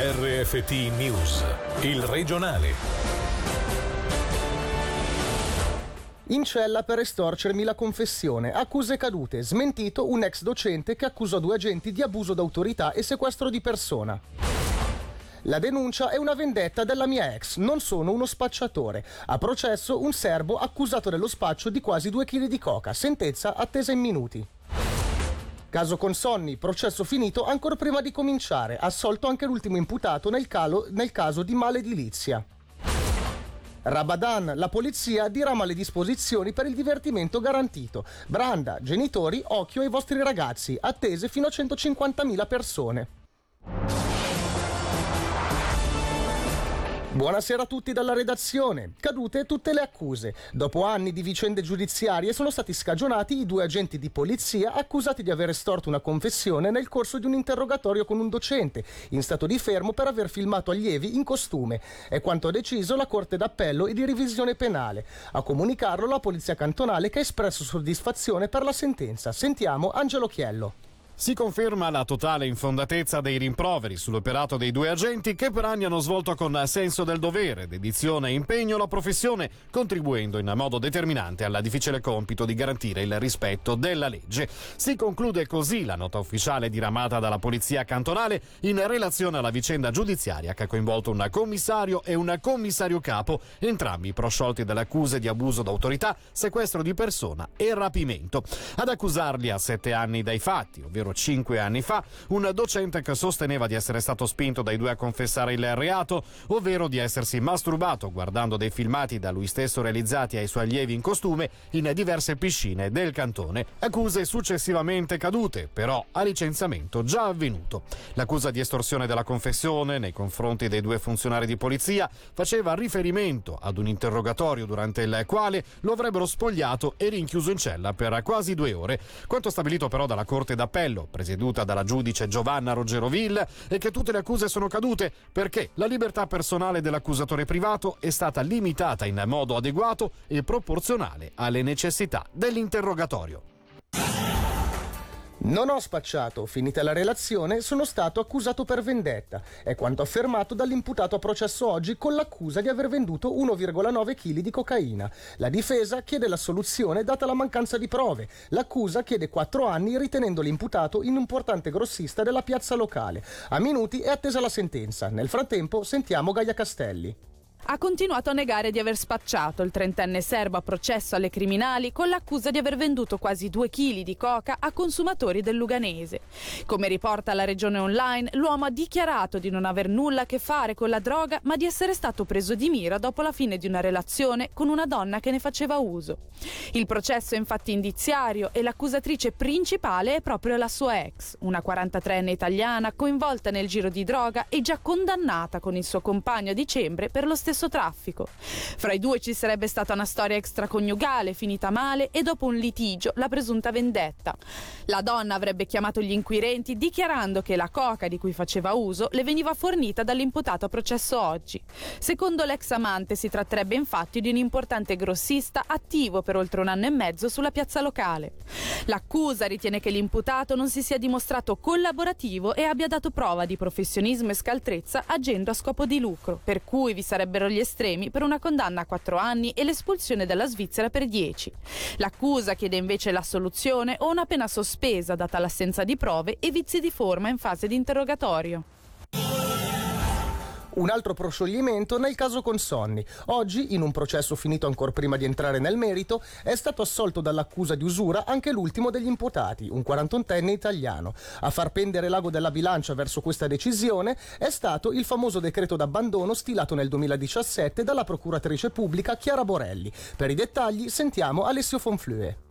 RFT News, il regionale. In cella per estorcermi la confessione, accuse cadute, smentito un ex docente che accusò due agenti di abuso d'autorità e sequestro di persona. La denuncia è una vendetta della mia ex, non sono uno spacciatore. A processo un serbo accusato dello spaccio di quasi 2 kg di coca, sentenza attesa in minuti. Caso Consonni, processo finito ancora prima di cominciare, assolto anche l'ultimo imputato nel, calo, nel caso di maledilizia. Rabadan, la polizia dirama le disposizioni per il divertimento garantito. Branda, genitori, occhio ai vostri ragazzi, attese fino a 150.000 persone. Buonasera a tutti dalla redazione. Cadute tutte le accuse. Dopo anni di vicende giudiziarie sono stati scagionati i due agenti di polizia accusati di aver estorto una confessione nel corso di un interrogatorio con un docente in stato di fermo per aver filmato allievi in costume. È quanto ha deciso la Corte d'Appello e di revisione penale. A comunicarlo la Polizia Cantonale che ha espresso soddisfazione per la sentenza. Sentiamo Angelo Chiello. Si conferma la totale infondatezza dei rimproveri sull'operato dei due agenti che per anni hanno svolto con senso del dovere, dedizione e impegno la professione, contribuendo in modo determinante al difficile compito di garantire il rispetto della legge. Si conclude così la nota ufficiale diramata dalla Polizia Cantonale in relazione alla vicenda giudiziaria che ha coinvolto un commissario e un commissario capo, entrambi prosciolti dalle accuse di abuso d'autorità, sequestro di persona e rapimento. Ad accusarli a sette anni dai fatti, ovvero cinque anni fa, un docente che sosteneva di essere stato spinto dai due a confessare il reato, ovvero di essersi masturbato guardando dei filmati da lui stesso realizzati ai suoi allievi in costume in diverse piscine del cantone. Accuse successivamente cadute, però a licenziamento già avvenuto. L'accusa di estorsione della confessione nei confronti dei due funzionari di polizia faceva riferimento ad un interrogatorio durante il quale lo avrebbero spogliato e rinchiuso in cella per quasi due ore. Quanto stabilito però dalla Corte d'Appello presieduta dalla giudice Giovanna Rogeroville, è che tutte le accuse sono cadute perché la libertà personale dell'accusatore privato è stata limitata in modo adeguato e proporzionale alle necessità dell'interrogatorio. Non ho spacciato, finita la relazione sono stato accusato per vendetta. È quanto affermato dall'imputato a processo oggi con l'accusa di aver venduto 1,9 kg di cocaina. La difesa chiede l'assoluzione data la mancanza di prove. L'accusa chiede 4 anni ritenendo l'imputato un importante grossista della piazza locale. A minuti è attesa la sentenza. Nel frattempo sentiamo Gaia Castelli ha continuato a negare di aver spacciato il trentenne serbo a processo alle criminali con l'accusa di aver venduto quasi due chili di coca a consumatori del Luganese. Come riporta la regione online, l'uomo ha dichiarato di non aver nulla a che fare con la droga, ma di essere stato preso di mira dopo la fine di una relazione con una donna che ne faceva uso. Il processo è infatti indiziario e l'accusatrice principale è proprio la sua ex, una 43enne italiana coinvolta nel giro di droga e già condannata con il suo compagno a dicembre per lo stesso stesso traffico. Fra i due ci sarebbe stata una storia extraconiugale finita male e dopo un litigio la presunta vendetta. La donna avrebbe chiamato gli inquirenti dichiarando che la coca di cui faceva uso le veniva fornita dall'imputato a processo oggi. Secondo l'ex amante si tratterebbe infatti di un importante grossista attivo per oltre un anno e mezzo sulla piazza locale. L'accusa ritiene che l'imputato non si sia dimostrato collaborativo e abbia dato prova di professionismo e scaltrezza agendo a scopo di lucro, per cui vi sarebbero gli estremi per una condanna a 4 anni e l'espulsione dalla Svizzera per 10. L'accusa chiede invece l'assoluzione o una pena sospesa data l'assenza di prove e vizi di forma in fase di interrogatorio. Un altro proscioglimento nel caso Consonni. Oggi, in un processo finito ancora prima di entrare nel merito, è stato assolto dall'accusa di usura anche l'ultimo degli imputati, un 41enne italiano. A far pendere l'ago della bilancia verso questa decisione è stato il famoso decreto d'abbandono stilato nel 2017 dalla procuratrice pubblica Chiara Borelli. Per i dettagli sentiamo Alessio Fonflue.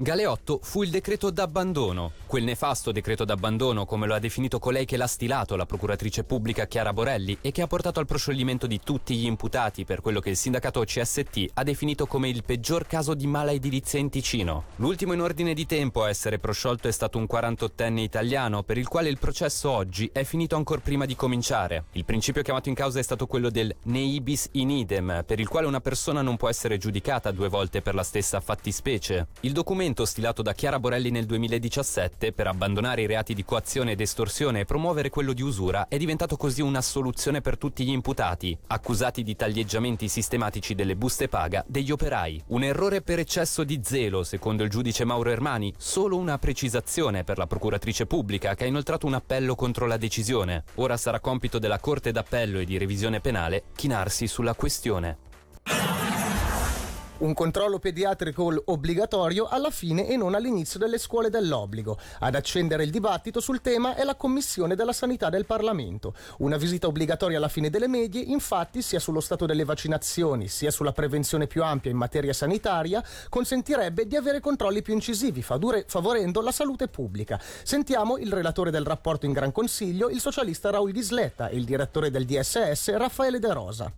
Galeotto fu il decreto d'abbandono, quel nefasto decreto d'abbandono come lo ha definito colei che l'ha stilato, la procuratrice pubblica Chiara Borelli, e che ha portato al proscioglimento di tutti gli imputati per quello che il sindacato CST ha definito come il peggior caso di mala edilizia in Ticino. L'ultimo in ordine di tempo a essere prosciolto è stato un 48enne italiano per il quale il processo oggi è finito ancora prima di cominciare. Il principio chiamato in causa è stato quello del neibis in idem, per il quale una persona non può essere giudicata due volte per la stessa fattispecie. Il documento regolamento stilato da Chiara Borelli nel 2017 per abbandonare i reati di coazione ed estorsione e promuovere quello di usura è diventato così una soluzione per tutti gli imputati, accusati di taglieggiamenti sistematici delle buste paga degli operai. Un errore per eccesso di zelo, secondo il giudice Mauro Ermani, solo una precisazione per la procuratrice pubblica che ha inoltrato un appello contro la decisione. Ora sarà compito della Corte d'appello e di revisione penale chinarsi sulla questione. Un controllo pediatrico obbligatorio alla fine e non all'inizio delle scuole dell'obbligo. Ad accendere il dibattito sul tema è la Commissione della Sanità del Parlamento. Una visita obbligatoria alla fine delle medie, infatti, sia sullo stato delle vaccinazioni sia sulla prevenzione più ampia in materia sanitaria, consentirebbe di avere controlli più incisivi, favorendo la salute pubblica. Sentiamo il relatore del rapporto in Gran Consiglio, il socialista Raul Ghisletta, e il direttore del DSS, Raffaele De Rosa.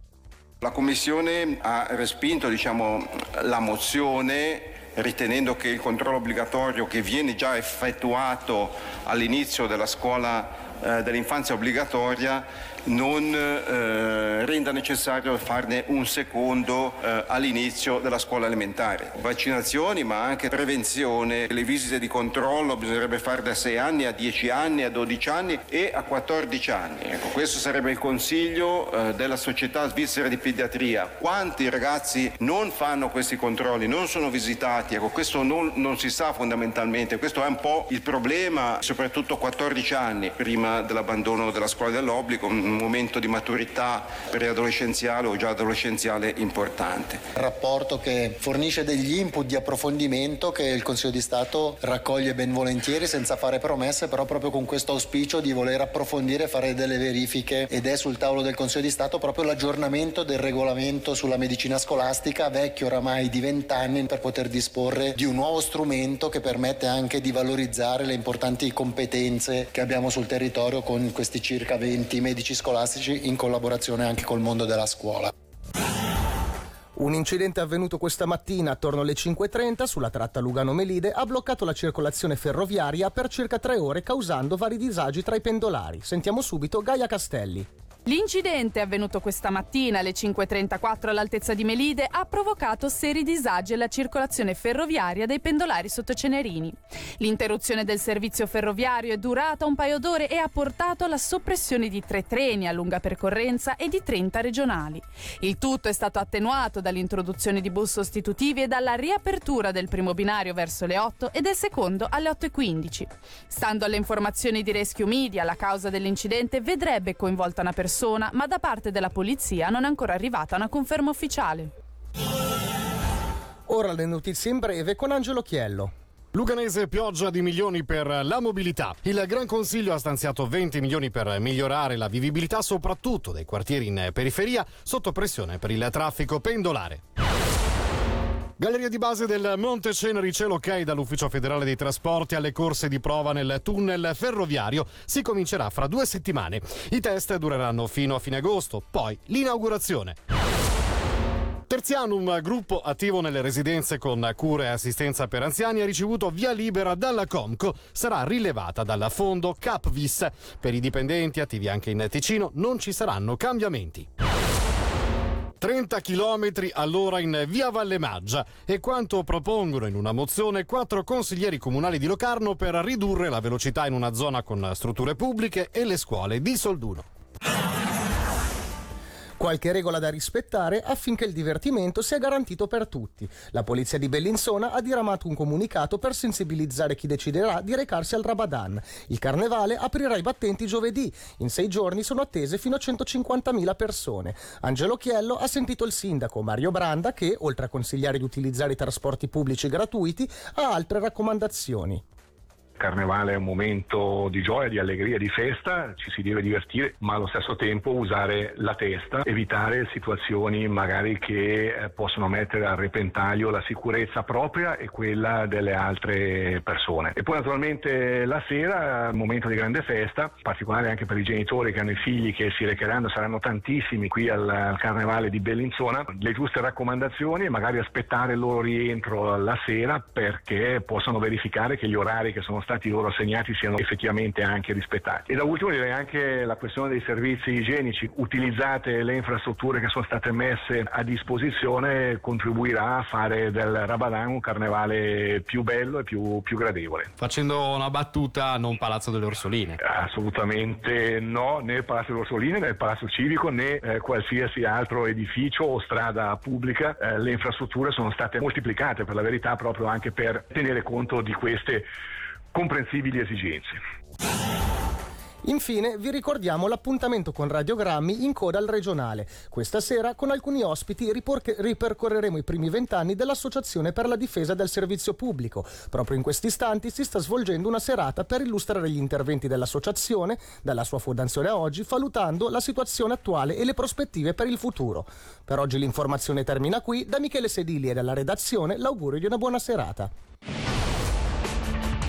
La Commissione ha respinto diciamo, la mozione ritenendo che il controllo obbligatorio che viene già effettuato all'inizio della scuola eh, dell'infanzia obbligatoria non eh, renda necessario farne un secondo eh, all'inizio della scuola elementare. Vaccinazioni ma anche prevenzione, le visite di controllo bisognerebbe fare da 6 anni a 10 anni, a 12 anni e a 14 anni. Ecco, questo sarebbe il consiglio eh, della Società Svizzera di Pediatria. Quanti ragazzi non fanno questi controlli, non sono visitati? Ecco, questo non, non si sa fondamentalmente, questo è un po' il problema, soprattutto a 14 anni prima dell'abbandono della scuola dell'obbligo un momento di maturità preadolescenziale o già adolescenziale importante. Rapporto che fornisce degli input di approfondimento che il Consiglio di Stato raccoglie ben volentieri senza fare promesse, però proprio con questo auspicio di voler approfondire, fare delle verifiche ed è sul tavolo del Consiglio di Stato proprio l'aggiornamento del regolamento sulla medicina scolastica, vecchio oramai di vent'anni, per poter disporre di un nuovo strumento che permette anche di valorizzare le importanti competenze che abbiamo sul territorio con questi circa 20 medici scolastici in collaborazione anche col mondo della scuola. Un incidente avvenuto questa mattina attorno alle 5.30 sulla tratta Lugano-Melide ha bloccato la circolazione ferroviaria per circa tre ore causando vari disagi tra i pendolari. Sentiamo subito Gaia Castelli. L'incidente avvenuto questa mattina alle 5.34 all'altezza di Melide ha provocato seri disagi alla circolazione ferroviaria dei pendolari sotto Cenerini. L'interruzione del servizio ferroviario è durata un paio d'ore e ha portato alla soppressione di tre treni a lunga percorrenza e di 30 regionali. Il tutto è stato attenuato dall'introduzione di bus sostitutivi e dalla riapertura del primo binario verso le 8 e del secondo alle 8.15. Stando alle informazioni di Rescue Media, la causa dell'incidente vedrebbe coinvolta una persona persona, ma da parte della polizia non è ancora arrivata una conferma ufficiale. Ora le notizie in breve con Angelo Chiello. Luganese pioggia di milioni per la mobilità. Il Gran Consiglio ha stanziato 20 milioni per migliorare la vivibilità soprattutto dei quartieri in periferia sotto pressione per il traffico pendolare. Galleria di base del Monte Ceneri c'è l'ok dall'Ufficio federale dei trasporti alle corse di prova nel tunnel ferroviario. Si comincerà fra due settimane. I test dureranno fino a fine agosto, poi l'inaugurazione. Terzianum, gruppo attivo nelle residenze con cure e assistenza per anziani, ha ricevuto via libera dalla Comco. Sarà rilevata dal fondo CAPVIS. Per i dipendenti attivi anche in Ticino non ci saranno cambiamenti. 30 km all'ora in via Valle Maggia è quanto propongono in una mozione quattro consiglieri comunali di Locarno per ridurre la velocità in una zona con strutture pubbliche e le scuole di Solduno. Qualche regola da rispettare affinché il divertimento sia garantito per tutti. La polizia di Bellinzona ha diramato un comunicato per sensibilizzare chi deciderà di recarsi al Rabadan. Il carnevale aprirà i battenti giovedì. In sei giorni sono attese fino a 150.000 persone. Angelo Chiello ha sentito il sindaco Mario Branda che, oltre a consigliare di utilizzare i trasporti pubblici gratuiti, ha altre raccomandazioni. Carnevale è un momento di gioia, di allegria, di festa, ci si deve divertire, ma allo stesso tempo usare la testa, evitare situazioni magari che eh, possono mettere a repentaglio la sicurezza propria e quella delle altre persone. E poi naturalmente la sera, momento di grande festa, particolare anche per i genitori che hanno i figli che si recheranno, saranno tantissimi qui al Carnevale di Bellinzona, le giuste raccomandazioni e magari aspettare il loro rientro la sera perché possano verificare che gli orari che sono stati stati loro assegnati siano effettivamente anche rispettati. E da ultimo direi anche la questione dei servizi igienici, utilizzate le infrastrutture che sono state messe a disposizione contribuirà a fare del Ramadan un carnevale più bello e più, più gradevole. Facendo una battuta, non Palazzo delle Orsoline. Assolutamente no, né il Palazzo delle Orsoline né il Palazzo Civico né eh, qualsiasi altro edificio o strada pubblica. Eh, le infrastrutture sono state moltiplicate per la verità proprio anche per tenere conto di queste comprensibili esigenze. Infine vi ricordiamo l'appuntamento con Radiogrammi in coda al regionale. Questa sera con alcuni ospiti riporche- ripercorreremo i primi vent'anni dell'Associazione per la difesa del servizio pubblico. Proprio in questi istanti si sta svolgendo una serata per illustrare gli interventi dell'associazione dalla sua fondazione a oggi, valutando la situazione attuale e le prospettive per il futuro. Per oggi l'informazione termina qui. Da Michele Sedili e dalla redazione l'augurio di una buona serata.